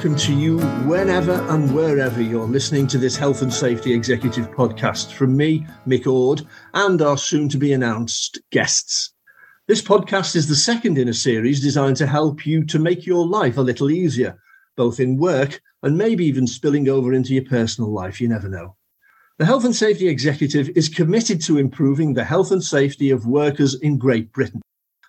Welcome to you whenever and wherever you're listening to this Health and Safety Executive podcast from me, Mick Ord, and our soon to be announced guests. This podcast is the second in a series designed to help you to make your life a little easier, both in work and maybe even spilling over into your personal life. You never know. The Health and Safety Executive is committed to improving the health and safety of workers in Great Britain.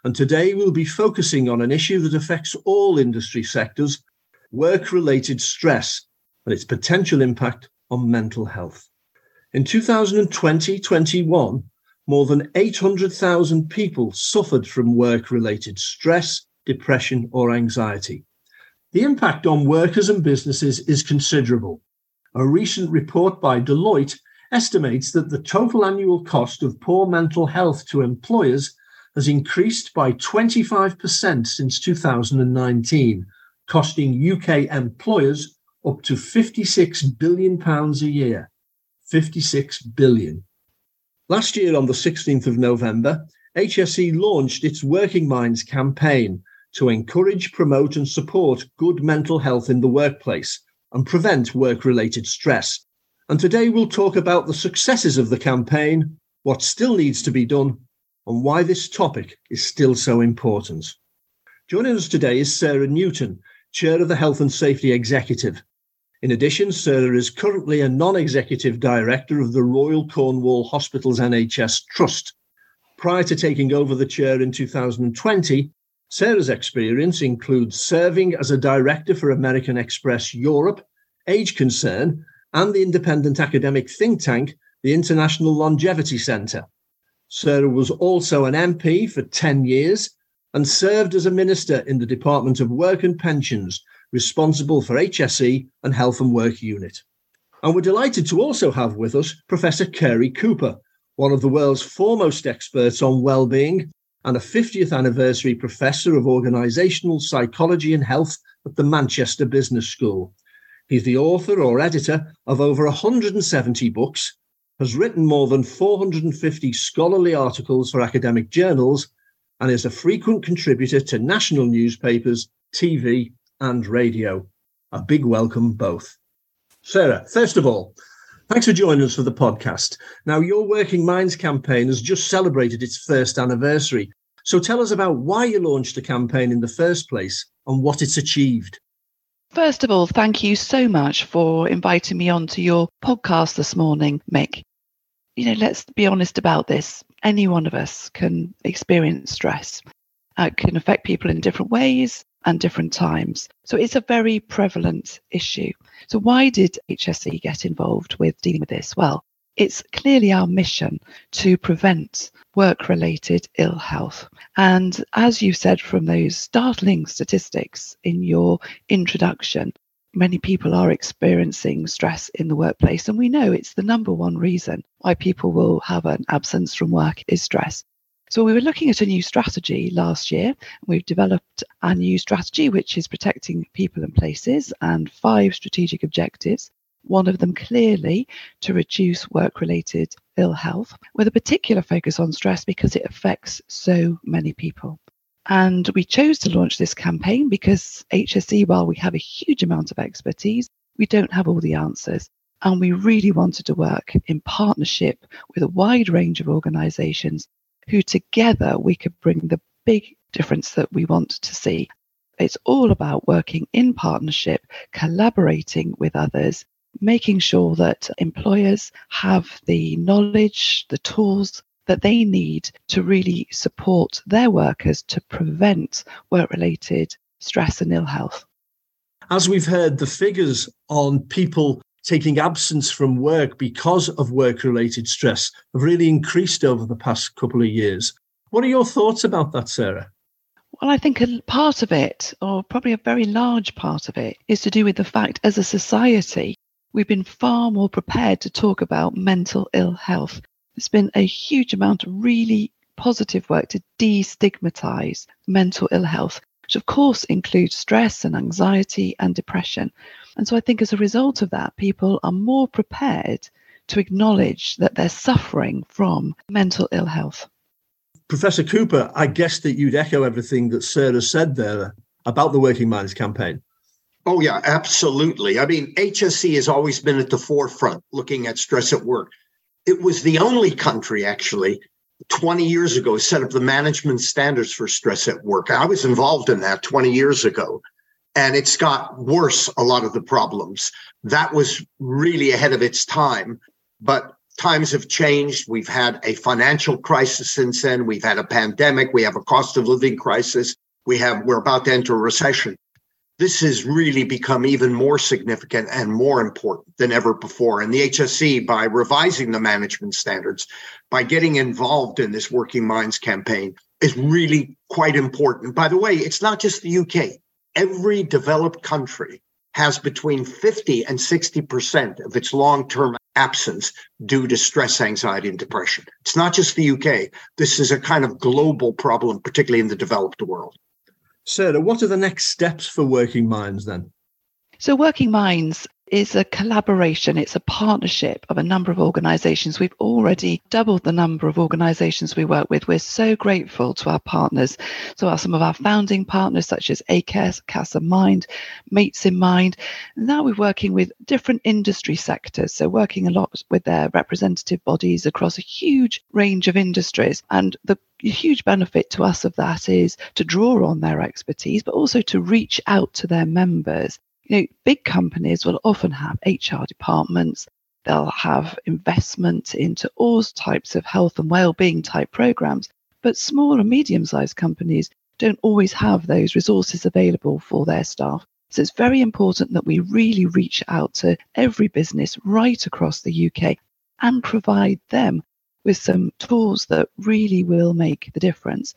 And today we'll be focusing on an issue that affects all industry sectors work related stress and its potential impact on mental health. In 2020 21, more than 800,000 people suffered from work related stress, depression, or anxiety. The impact on workers and businesses is considerable. A recent report by Deloitte estimates that the total annual cost of poor mental health to employers has increased by 25% since 2019 costing UK employers up to 56 billion pounds a year. 56 billion. Last year on the 16th of November, HSE launched its Working Minds campaign to encourage, promote and support good mental health in the workplace and prevent work-related stress. And today we'll talk about the successes of the campaign, what still needs to be done, and why this topic is still so important. Joining us today is Sarah Newton, Chair of the Health and Safety Executive. In addition, Sarah is currently a non executive director of the Royal Cornwall Hospitals NHS Trust. Prior to taking over the chair in 2020, Sarah's experience includes serving as a director for American Express Europe, Age Concern, and the independent academic think tank, the International Longevity Centre. Sarah was also an MP for 10 years and served as a minister in the Department of Work and Pensions, responsible for HSE and Health and Work Unit. And we're delighted to also have with us Professor Cary Cooper, one of the world's foremost experts on well-being and a 50th anniversary professor of organisational psychology and health at the Manchester Business School. He's the author or editor of over 170 books, has written more than 450 scholarly articles for academic journals, and is a frequent contributor to national newspapers, TV, and radio. A big welcome both. Sarah, first of all, thanks for joining us for the podcast. Now, your Working Minds campaign has just celebrated its first anniversary. So tell us about why you launched the campaign in the first place and what it's achieved. First of all, thank you so much for inviting me on to your podcast this morning, Mick. You know, let's be honest about this any one of us can experience stress. Uh, it can affect people in different ways and different times. So it's a very prevalent issue. So why did HSE get involved with dealing with this? Well, it's clearly our mission to prevent work related ill health. And as you said from those startling statistics in your introduction, many people are experiencing stress in the workplace. And we know it's the number one reason why people will have an absence from work is stress. So we were looking at a new strategy last year. We've developed a new strategy, which is protecting people and places and five strategic objectives. One of them clearly to reduce work related ill health with a particular focus on stress because it affects so many people. And we chose to launch this campaign because HSE, while we have a huge amount of expertise, we don't have all the answers. And we really wanted to work in partnership with a wide range of organizations who together we could bring the big difference that we want to see. It's all about working in partnership, collaborating with others, making sure that employers have the knowledge, the tools, that they need to really support their workers to prevent work related stress and ill health. As we've heard, the figures on people taking absence from work because of work related stress have really increased over the past couple of years. What are your thoughts about that, Sarah? Well, I think a part of it, or probably a very large part of it, is to do with the fact as a society, we've been far more prepared to talk about mental ill health there's been a huge amount of really positive work to destigmatize mental ill health, which of course includes stress and anxiety and depression. And so I think as a result of that, people are more prepared to acknowledge that they're suffering from mental ill health. Professor Cooper, I guess that you'd echo everything that Sarah said there about the Working Minds campaign. Oh, yeah, absolutely. I mean, HSE has always been at the forefront looking at stress at work. It was the only country, actually, 20 years ago, set up the management standards for stress at work. I was involved in that 20 years ago, and it's got worse, a lot of the problems. That was really ahead of its time. But times have changed. We've had a financial crisis since then. We've had a pandemic. We have a cost of living crisis. We have, we're about to enter a recession this has really become even more significant and more important than ever before. And the HSE, by revising the management standards, by getting involved in this Working Minds campaign, is really quite important. By the way, it's not just the UK. Every developed country has between 50 and 60% of its long term absence due to stress, anxiety, and depression. It's not just the UK. This is a kind of global problem, particularly in the developed world. Sarah, what are the next steps for Working Minds then? So, Working Minds is a collaboration, it's a partnership of a number of organizations. We've already doubled the number of organizations we work with. We're so grateful to our partners. So, our, some of our founding partners, such as ACARE, CASA Mind, Mates in Mind. Now we're working with different industry sectors. So, working a lot with their representative bodies across a huge range of industries. And the huge benefit to us of that is to draw on their expertise, but also to reach out to their members you know, big companies will often have HR departments. They'll have investment into all types of health and well-being type programs, but small and medium-sized companies don't always have those resources available for their staff. So it's very important that we really reach out to every business right across the UK and provide them with some tools that really will make the difference.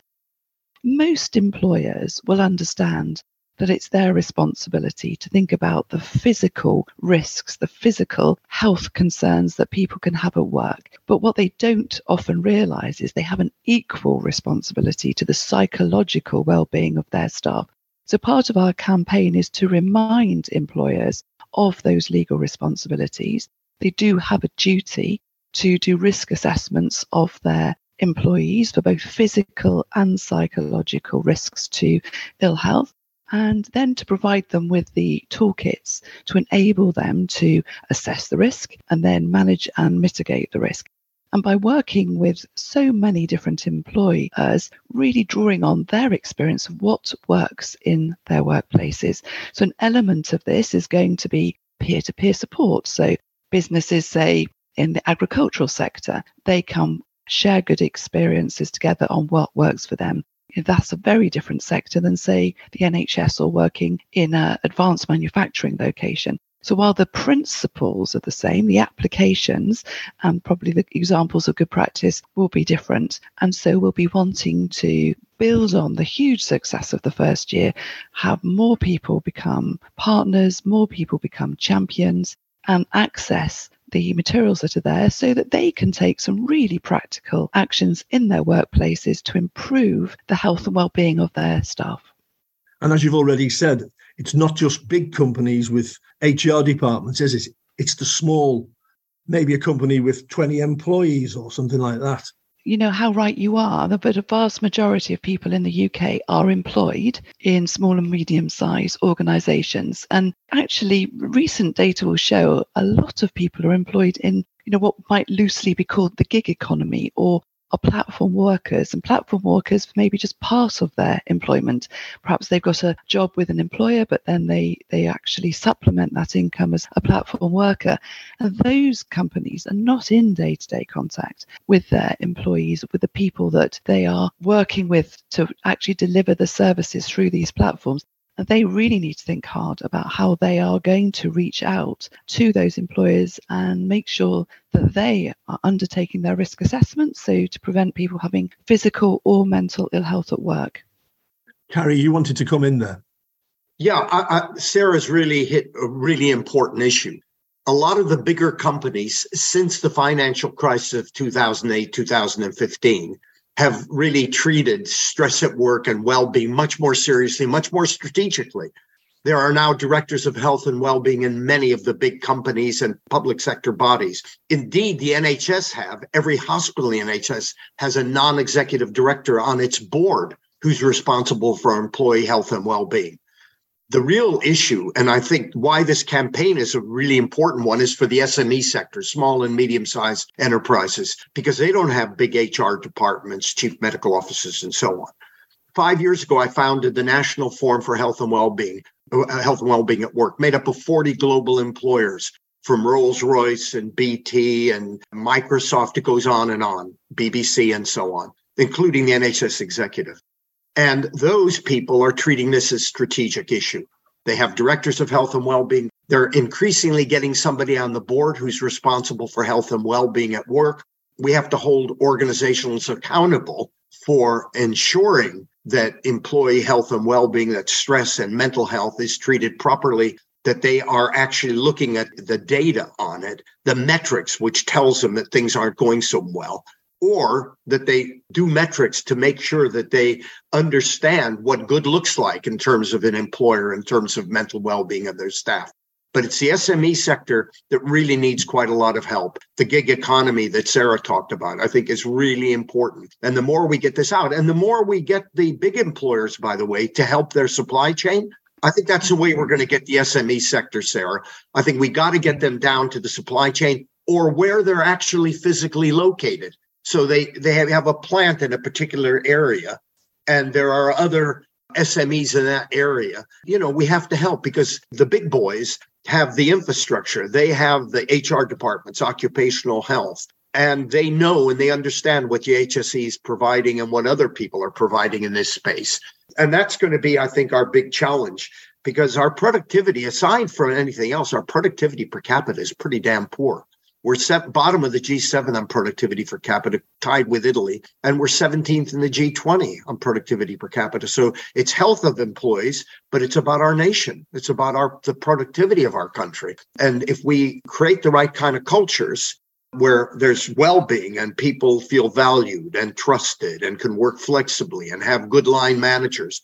Most employers will understand that it's their responsibility to think about the physical risks, the physical health concerns that people can have at work. But what they don't often realize is they have an equal responsibility to the psychological well-being of their staff. So part of our campaign is to remind employers of those legal responsibilities. They do have a duty to do risk assessments of their employees for both physical and psychological risks to ill health and then to provide them with the toolkits to enable them to assess the risk and then manage and mitigate the risk. And by working with so many different employers, really drawing on their experience of what works in their workplaces. So, an element of this is going to be peer to peer support. So, businesses, say in the agricultural sector, they come share good experiences together on what works for them that's a very different sector than, say, the NHS or working in an advanced manufacturing location. So while the principles are the same, the applications and probably the examples of good practice will be different. And so we'll be wanting to build on the huge success of the first year, have more people become partners, more people become champions, and access the materials that are there so that they can take some really practical actions in their workplaces to improve the health and well-being of their staff. And as you've already said, it's not just big companies with HR departments, is it? It's the small, maybe a company with 20 employees or something like that you know how right you are, but a vast majority of people in the UK are employed in small and medium sized organizations. And actually, recent data will show a lot of people are employed in, you know, what might loosely be called the gig economy or are platform workers and platform workers maybe just part of their employment. Perhaps they've got a job with an employer but then they they actually supplement that income as a platform worker. And those companies are not in day-to-day contact with their employees with the people that they are working with to actually deliver the services through these platforms they really need to think hard about how they are going to reach out to those employers and make sure that they are undertaking their risk assessments so to prevent people having physical or mental ill health at work. Cary, you wanted to come in there. Yeah, I, I, Sarah's really hit a really important issue. A lot of the bigger companies since the financial crisis of 2008, 2015 have really treated stress at work and well-being much more seriously, much more strategically. There are now directors of health and well-being in many of the big companies and public sector bodies. Indeed, the NHS have every hospital in NHS has a non-executive director on its board who's responsible for employee health and well-being. The real issue, and I think why this campaign is a really important one, is for the SME sector, small and medium sized enterprises, because they don't have big HR departments, chief medical offices, and so on. Five years ago, I founded the National Forum for Health and Wellbeing, uh, Health and Wellbeing at Work, made up of 40 global employers from Rolls Royce and BT and Microsoft. It goes on and on, BBC and so on, including the NHS executive. And those people are treating this as a strategic issue. They have directors of health and well-being. They're increasingly getting somebody on the board who's responsible for health and well-being at work. We have to hold organizations accountable for ensuring that employee health and well-being, that stress and mental health is treated properly, that they are actually looking at the data on it, the metrics, which tells them that things aren't going so well, or that they do metrics to make sure that they understand what good looks like in terms of an employer, in terms of mental well being of their staff. But it's the SME sector that really needs quite a lot of help. The gig economy that Sarah talked about, I think, is really important. And the more we get this out, and the more we get the big employers, by the way, to help their supply chain, I think that's the way we're going to get the SME sector, Sarah. I think we got to get them down to the supply chain or where they're actually physically located. So they they have a plant in a particular area, and there are other SMEs in that area. You know, we have to help because the big boys have the infrastructure. They have the HR departments, occupational health, and they know and they understand what the HSE is providing and what other people are providing in this space. And that's going to be, I think, our big challenge because our productivity, aside from anything else, our productivity per capita is pretty damn poor. We're set bottom of the G7 on productivity per capita, tied with Italy, and we're 17th in the G20 on productivity per capita. So it's health of employees, but it's about our nation. It's about our the productivity of our country. And if we create the right kind of cultures where there's well-being and people feel valued and trusted and can work flexibly and have good line managers,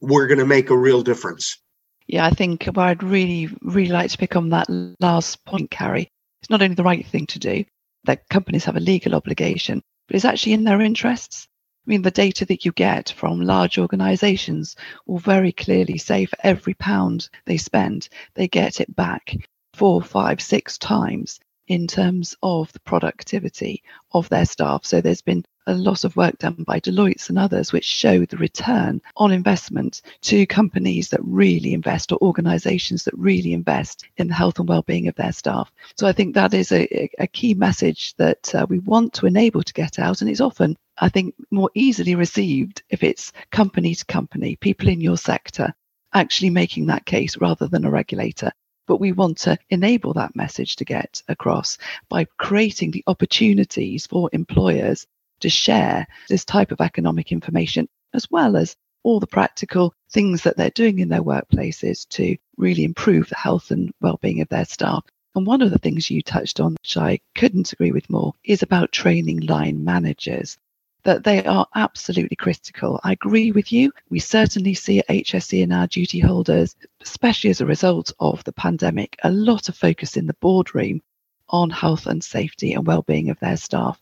we're going to make a real difference. Yeah, I think I'd really, really like to pick on that last point, Cary, it's not only the right thing to do, that companies have a legal obligation, but it's actually in their interests. I mean, the data that you get from large organizations will very clearly say for every pound they spend, they get it back four, five, six times in terms of the productivity of their staff. So there's been a lot of work done by Deloitte and others which show the return on investment to companies that really invest or organizations that really invest in the health and well-being of their staff. So I think that is a, a key message that uh, we want to enable to get out and it's often I think more easily received if it's company to company, people in your sector actually making that case rather than a regulator. But we want to enable that message to get across by creating the opportunities for employers to share this type of economic information, as well as all the practical things that they're doing in their workplaces to really improve the health and well-being of their staff. And one of the things you touched on, which I couldn't agree with more, is about training line managers that they are absolutely critical. I agree with you. We certainly see at HSE and our duty holders, especially as a result of the pandemic, a lot of focus in the boardroom on health and safety and well-being of their staff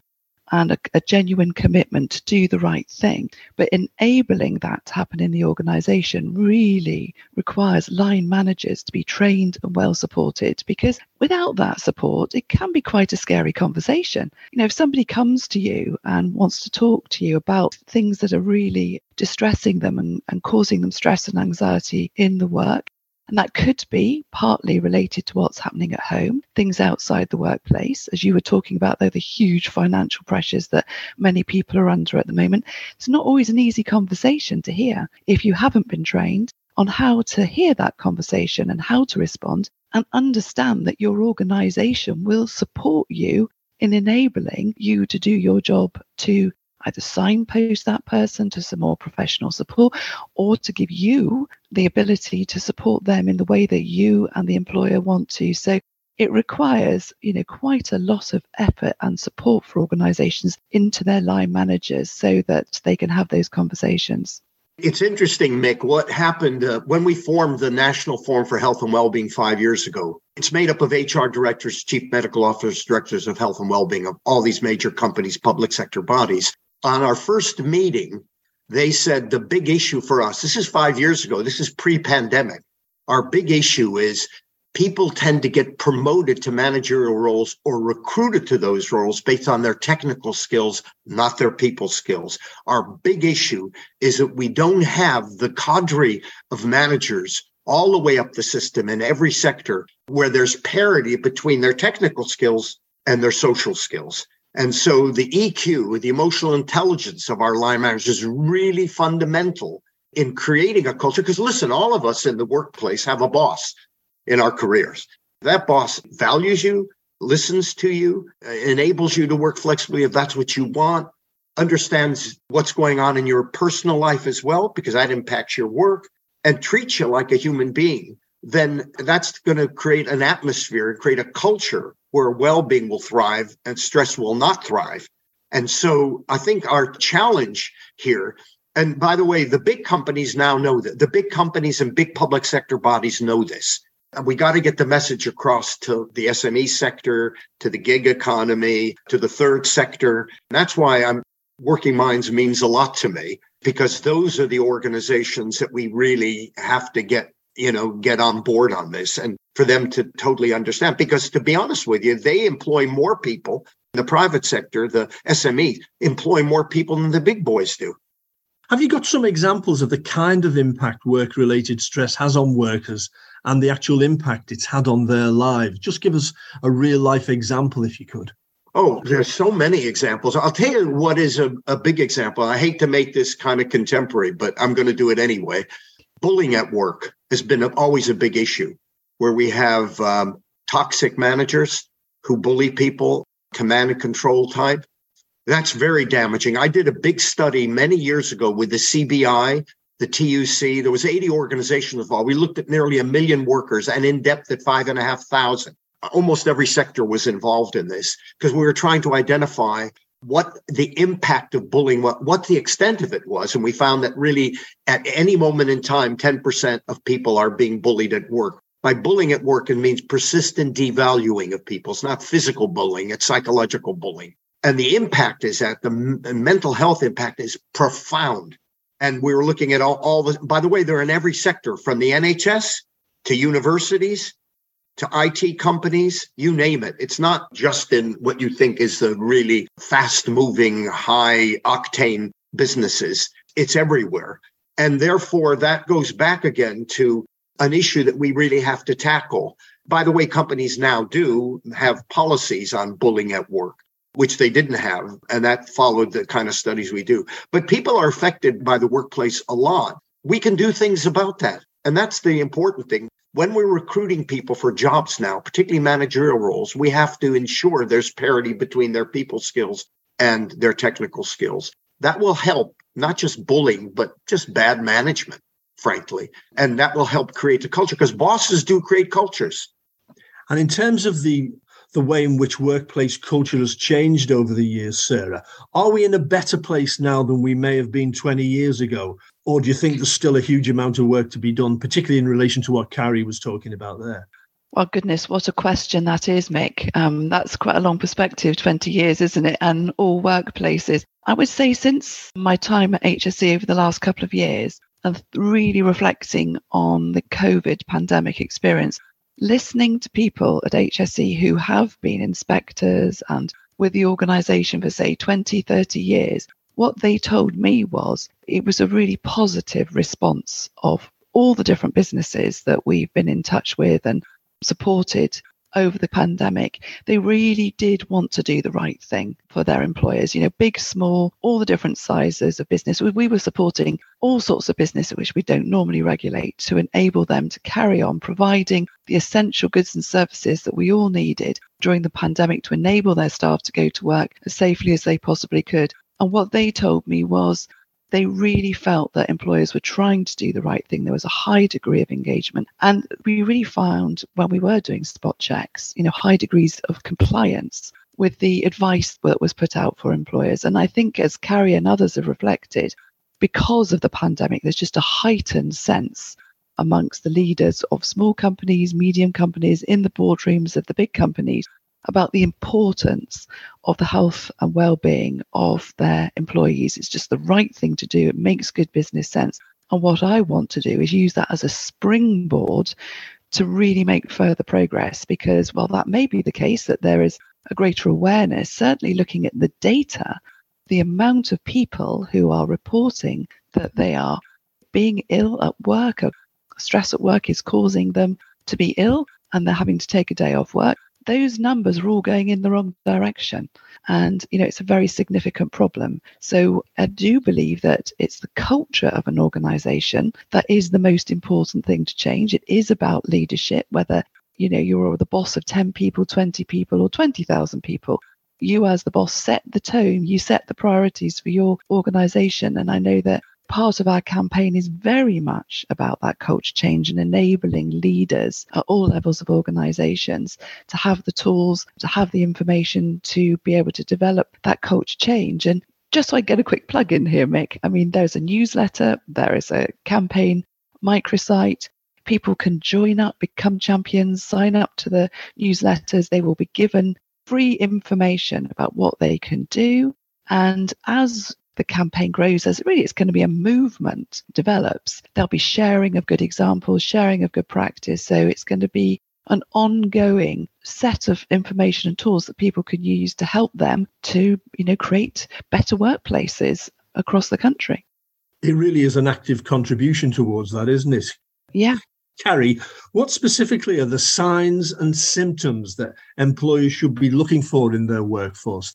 and a, a, genuine commitment to do the right thing. But enabling that to happen in the organization really requires line managers to be trained and well supported because without that support, it can be quite a scary conversation. You know, if somebody comes to you and wants to talk to you about things that are really distressing them and, and causing them stress and anxiety in the work, and that could be partly related to what's happening at home, things outside the workplace, as you were talking about, though, the huge financial pressures that many people are under at the moment. It's not always an easy conversation to hear if you haven't been trained on how to hear that conversation and how to respond and understand that your organization will support you in enabling you to do your job to either signpost that person to some more professional support or to give you the ability to support them in the way that you and the employer want to. So it requires, you know, quite a lot of effort and support for organizations into their line managers so that they can have those conversations. It's interesting, Mick, what happened uh, when we formed the National Forum for Health and Wellbeing five years ago. It's made up of HR directors, chief medical officers, directors of health and wellbeing of all these major companies, public sector bodies on our first meeting, they said the big issue for us, this is five years ago, this is pre pandemic. our big issue is people tend to get promoted to managerial roles or recruited to those roles based on their technical skills, not their people skills. Our big issue is that we don't have the cadre of managers all the way up the system in every sector where there's parity between their technical skills and their social skills. And so the EQ, the emotional intelligence of our line managers is really fundamental in creating a culture. Because listen, all of us in the workplace have a boss in our careers. That boss values you, listens to you, enables you to work flexibly if that's what you want, understands what's going on in your personal life as well, because that impacts your work, and treats you like a human being, then that's going to create an atmosphere create a culture where well being will thrive and stress will not thrive. And so I think our challenge here, and by the way, the big companies now know that the big companies and big public sector bodies know this. And we got to get the message across to the SME sector, to the gig economy, to the third sector. And that's why I'm working minds means a lot to me because those are the organizations that we really have to get, you know, get on board on this and for them to totally understand. Because to be honest with you, they employ more people in the private sector, the SME employ more people than the big boys do. Have you got some examples of the kind of impact work related stress has on workers and the actual impact it's had on their lives. Just give us a real life example if you could. Oh, there's so many examples. I'll tell you what is a, a big example. I hate to make this kind of contemporary, but I'm going to do it anyway. Bullying at work has been always a big issue where we have um, toxic managers who bully people, command and control type. That's very damaging. I did a big study many years ago with the CBI the TUC. There was 80 organizations involved. We looked at nearly a million workers and in depth at five and a half thousand. Almost every sector was involved in this because we were trying to identify what the impact of bullying, what, what the extent of it was. And we found that really at any moment in time, 10% of people are being bullied at work. By bullying at work, it means persistent devaluing of people. It's not physical bullying, it's psychological bullying. And the impact is that the mental health impact is profound. And we were looking at all, all the, by the way, they're in every sector from the NHS to universities to IT companies, you name it. It's not just in what you think is the really fast moving, high octane businesses, it's everywhere. And therefore, that goes back again to an issue that we really have to tackle. By the way, companies now do have policies on bullying at work which they didn't have. And that followed the kind of studies we do. But people are affected by the workplace a lot. We can do things about that. And that's the important thing. When we're recruiting people for jobs now, particularly managerial roles, we have to ensure there's parity between their people skills and their technical skills. That will help not just bullying, but just bad management, frankly. And that will help create a culture because bosses do create cultures. And in terms of the the way in which workplace culture has changed over the years, Sarah? Are we in a better place now than we may have been 20 years ago? Or do you think there's still a huge amount of work to be done, particularly in relation to what Cary was talking about there? Well, goodness, what a question that is, Mick. Um, that's quite a long perspective, 20 years, isn't it? And all workplaces. I would say since my time at HSE over the last couple of years, and really reflecting on the COVID pandemic experience, listening to people at HSE who have been inspectors and with the organisation for, say, 20, 30 years, what they told me was it was a really positive response of all the different businesses that we've been in touch with and supported over the pandemic, they really did want to do the right thing for their employers, you know, big, small, all the different sizes of business. We, we were supporting all sorts of business which we don't normally regulate to enable them to carry on providing the essential goods and services that we all needed during the pandemic to enable their staff to go to work as safely as they possibly could. And what they told me was they really felt that employers were trying to do the right thing. There was a high degree of engagement. And we really found when we were doing spot checks, you know, high degrees of compliance with the advice that was put out for employers. And I think as Cary and others have reflected, because of the pandemic, there's just a heightened sense amongst the leaders of small companies, medium companies, in the boardrooms of the big companies about the importance of the health and well-being of their employees. It's just the right thing to do. It makes good business sense. And what I want to do is use that as a springboard to really make further progress because, while that may be the case that there is a greater awareness, certainly looking at the data, the amount of people who are reporting that they are being ill at work, or stress at work is causing them to be ill and they're having to take a day off work. Those numbers are all going in the wrong direction. And, you know, it's a very significant problem. So I do believe that it's the culture of an organization that is the most important thing to change. It is about leadership, whether, you know, you're the boss of 10 people, 20 people, or 20,000 people. You, as the boss, set the tone, you set the priorities for your organization. And I know that part of our campaign is very much about that culture change and enabling leaders at all levels of organizations to have the tools, to have the information to be able to develop that culture change. And just so I get a quick plug in here, Mick, I mean, there's a newsletter, there is a campaign microsite. People can join up, become champions, sign up to the newsletters. They will be given free information about what they can do. And as the campaign grows as really it's going to be a movement develops. There'll be sharing of good examples sharing of good practice. So it's going to be an ongoing set of information and tools that people can use to help them to you know create better workplaces across the country. It really is an active contribution towards that isn't it? Yeah. Carrie, what specifically are the signs and symptoms that employers should be looking for in their workforce?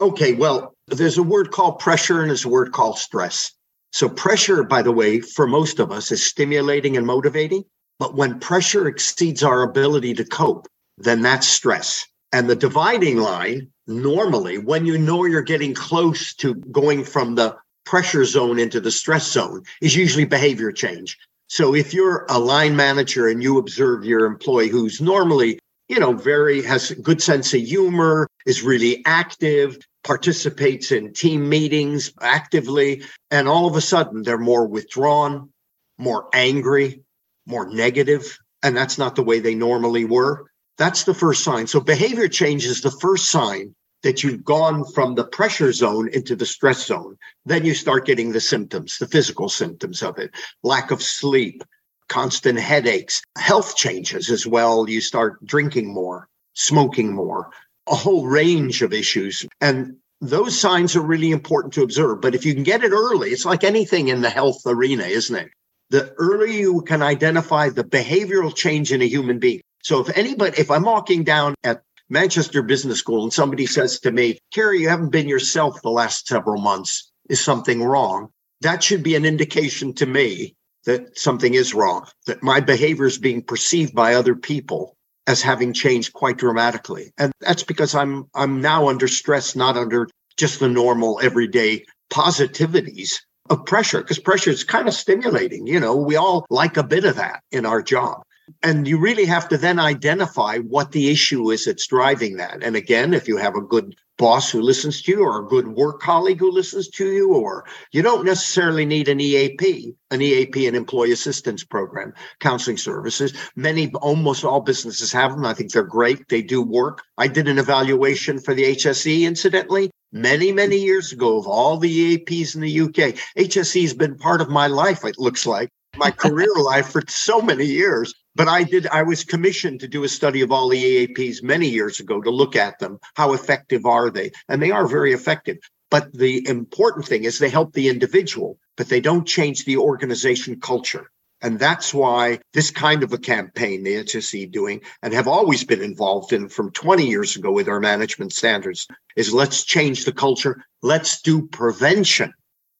Okay, well, there's a word called pressure and there's a word called stress. So, pressure, by the way, for most of us is stimulating and motivating. But when pressure exceeds our ability to cope, then that's stress. And the dividing line, normally, when you know you're getting close to going from the pressure zone into the stress zone, is usually behavior change. So, if you're a line manager and you observe your employee who's normally you know, very has good sense of humor, is really active, participates in team meetings actively, and all of a sudden they're more withdrawn, more angry, more negative, and that's not the way they normally were. That's the first sign. So behavior change is the first sign that you've gone from the pressure zone into the stress zone. Then you start getting the symptoms, the physical symptoms of it, lack of sleep, constant headaches, health changes as well. You start drinking more, smoking more, a whole range of issues. And those signs are really important to observe. But if you can get it early, it's like anything in the health arena, isn't it? The earlier you can identify the behavioral change in a human being. So if anybody, if I'm walking down at Manchester Business School and somebody says to me, Cary, you haven't been yourself the last several months, is something wrong? That should be an indication to me that something is wrong, that my behavior is being perceived by other people as having changed quite dramatically. And that's because I'm I'm now under stress, not under just the normal everyday positivities of pressure, because pressure is kind of stimulating. You know, we all like a bit of that in our job. And you really have to then identify what the issue is that's driving that. And again, if you have a good boss who listens to you or a good work colleague who listens to you, or you don't necessarily need an EAP, an EAP, an employee assistance program, counseling services. Many, almost all businesses have them. I think they're great. They do work. I did an evaluation for the HSE, incidentally, many, many years ago of all the EAPs in the UK. HSE has been part of my life, it looks like, my career life for so many years. But I did, I was commissioned to do a study of all the EAPs many years ago to look at them. How effective are they? And they are very effective. But the important thing is they help the individual, but they don't change the organization culture. And that's why this kind of a campaign the HSE doing and have always been involved in from 20 years ago with our management standards is let's change the culture. Let's do prevention.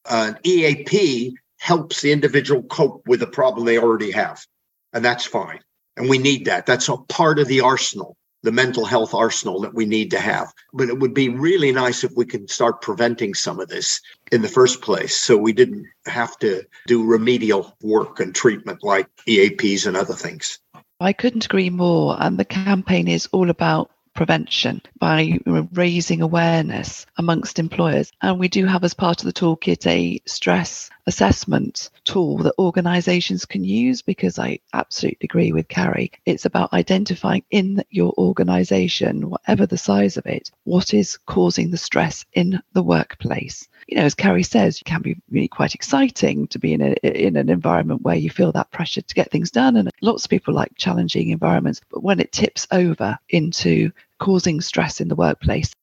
Uh, An EAP helps the individual cope with the problem they already have and that's fine. And we need that. That's a part of the arsenal, the mental health arsenal that we need to have. But it would be really nice if we could start preventing some of this in the first place so we didn't have to do remedial work and treatment like EAPs and other things. I couldn't agree more. And the campaign is all about prevention by raising awareness amongst employers. And we do have, as part of the toolkit, a stress assessment tool that organizations can use because I absolutely agree with Cary. It's about identifying in your organization, whatever the size of it, what is causing the stress in the workplace. You know, as Cary says, it can be really quite exciting to be in, a, in an environment where you feel that pressure to get things done. And lots of people like challenging environments. But when it tips over into causing stress in the workplace,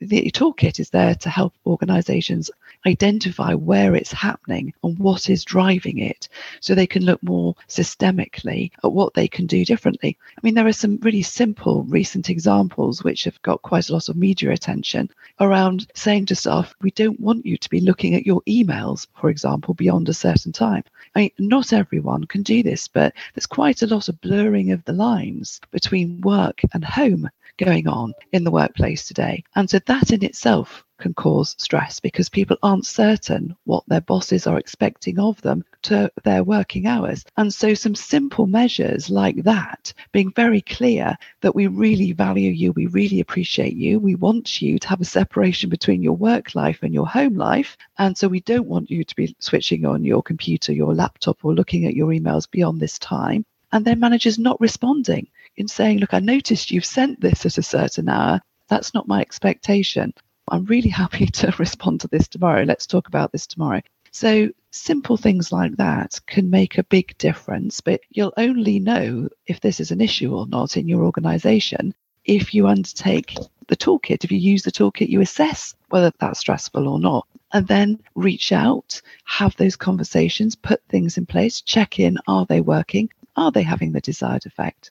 the toolkit is there to help organizations identify where it's happening and what is driving it so they can look more systemically at what they can do differently. I mean, there are some really simple recent examples which have got quite a lot of media attention around saying to staff, we don't want you to be looking at your emails, for example, beyond a certain time. I mean, not everyone can do this, but there's quite a lot of blurring of the lines between work and home going on in the workplace today. And so that in itself can cause stress because people aren't certain what their bosses are expecting of them to their working hours. And so, some simple measures like that, being very clear that we really value you, we really appreciate you, we want you to have a separation between your work life and your home life. And so, we don't want you to be switching on your computer, your laptop, or looking at your emails beyond this time. And then managers not responding in saying, Look, I noticed you've sent this at a certain hour. That's not my expectation. I'm really happy to respond to this tomorrow. Let's talk about this tomorrow. So, simple things like that can make a big difference, but you'll only know if this is an issue or not in your organization if you undertake the toolkit. If you use the toolkit, you assess whether that's stressful or not, and then reach out, have those conversations, put things in place, check in are they working? Are they having the desired effect?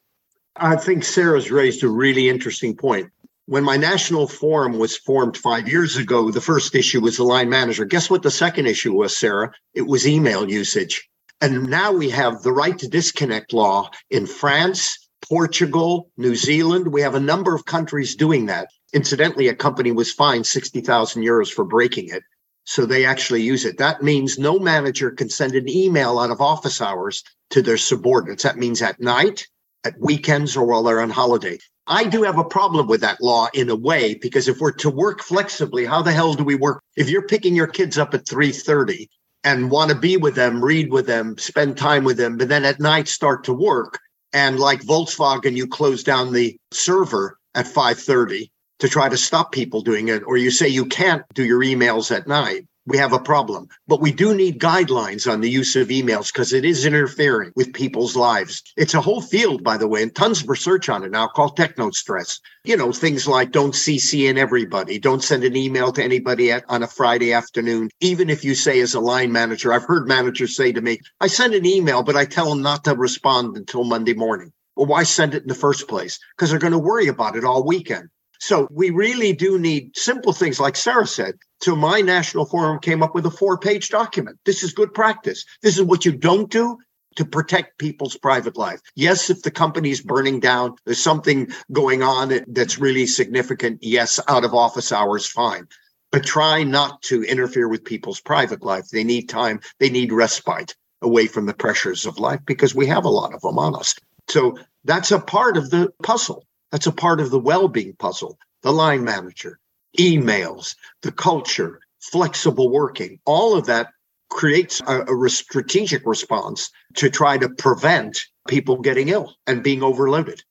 I think Sarah's raised a really interesting point. When my national forum was formed five years ago, the first issue was the line manager. Guess what the second issue was, Sarah? It was email usage. And now we have the right to disconnect law in France, Portugal, New Zealand. We have a number of countries doing that. Incidentally, a company was fined 60,000 euros for breaking it. So they actually use it. That means no manager can send an email out of office hours to their subordinates. That means at night, at weekends, or while they're on holiday. I do have a problem with that law in a way because if we're to work flexibly, how the hell do we work? If you're picking your kids up at 3:30 and want to be with them, read with them, spend time with them, but then at night start to work and like Volkswagen you close down the server at 5:30 to try to stop people doing it or you say you can't do your emails at night we have a problem. But we do need guidelines on the use of emails because it is interfering with people's lives. It's a whole field, by the way, and tons of research on it now called techno stress. You know, things like don't CC in everybody, don't send an email to anybody at, on a Friday afternoon. Even if you say as a line manager, I've heard managers say to me, I send an email, but I tell them not to respond until Monday morning. Well, why send it in the first place? Because they're going to worry about it all weekend. So we really do need simple things like Sarah said. So my national forum came up with a four page document. This is good practice. This is what you don't do to protect people's private life. Yes, if the company is burning down, there's something going on that's really significant. Yes, out of office hours, fine. But try not to interfere with people's private life. They need time, they need respite away from the pressures of life because we have a lot of them on us. So that's a part of the puzzle. That's a part of the well being puzzle. The line manager, emails, the culture, flexible working, all of that creates a, a strategic response to try to prevent people getting ill and being overloaded.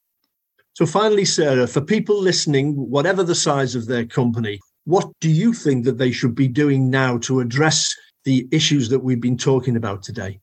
So, finally, Sarah, for people listening, whatever the size of their company, what do you think that they should be doing now to address the issues that we've been talking about today?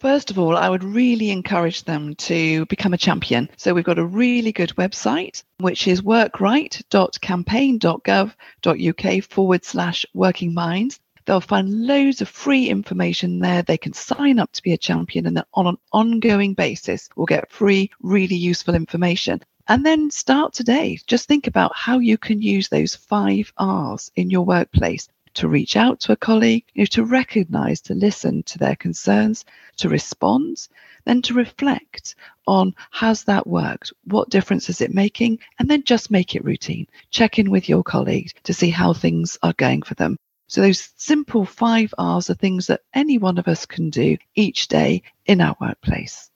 First of all, I would really encourage them to become a champion. So we've got a really good website, which is workright.campaign.gov.uk forward slash working minds. They'll find loads of free information there. They can sign up to be a champion and then on an ongoing basis will get free, really useful information. And then start today. Just think about how you can use those five R's in your workplace to reach out to a colleague, you know, to recognize, to listen to their concerns, to respond, then to reflect on has that worked? What difference is it making? And then just make it routine. Check in with your colleagues to see how things are going for them. So those simple five R's are things that any one of us can do each day in our workplace.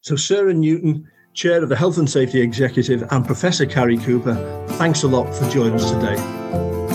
So Sarah Newton, Chair of the Health and Safety Executive, and Professor Carrie Cooper, thanks a lot for joining us today.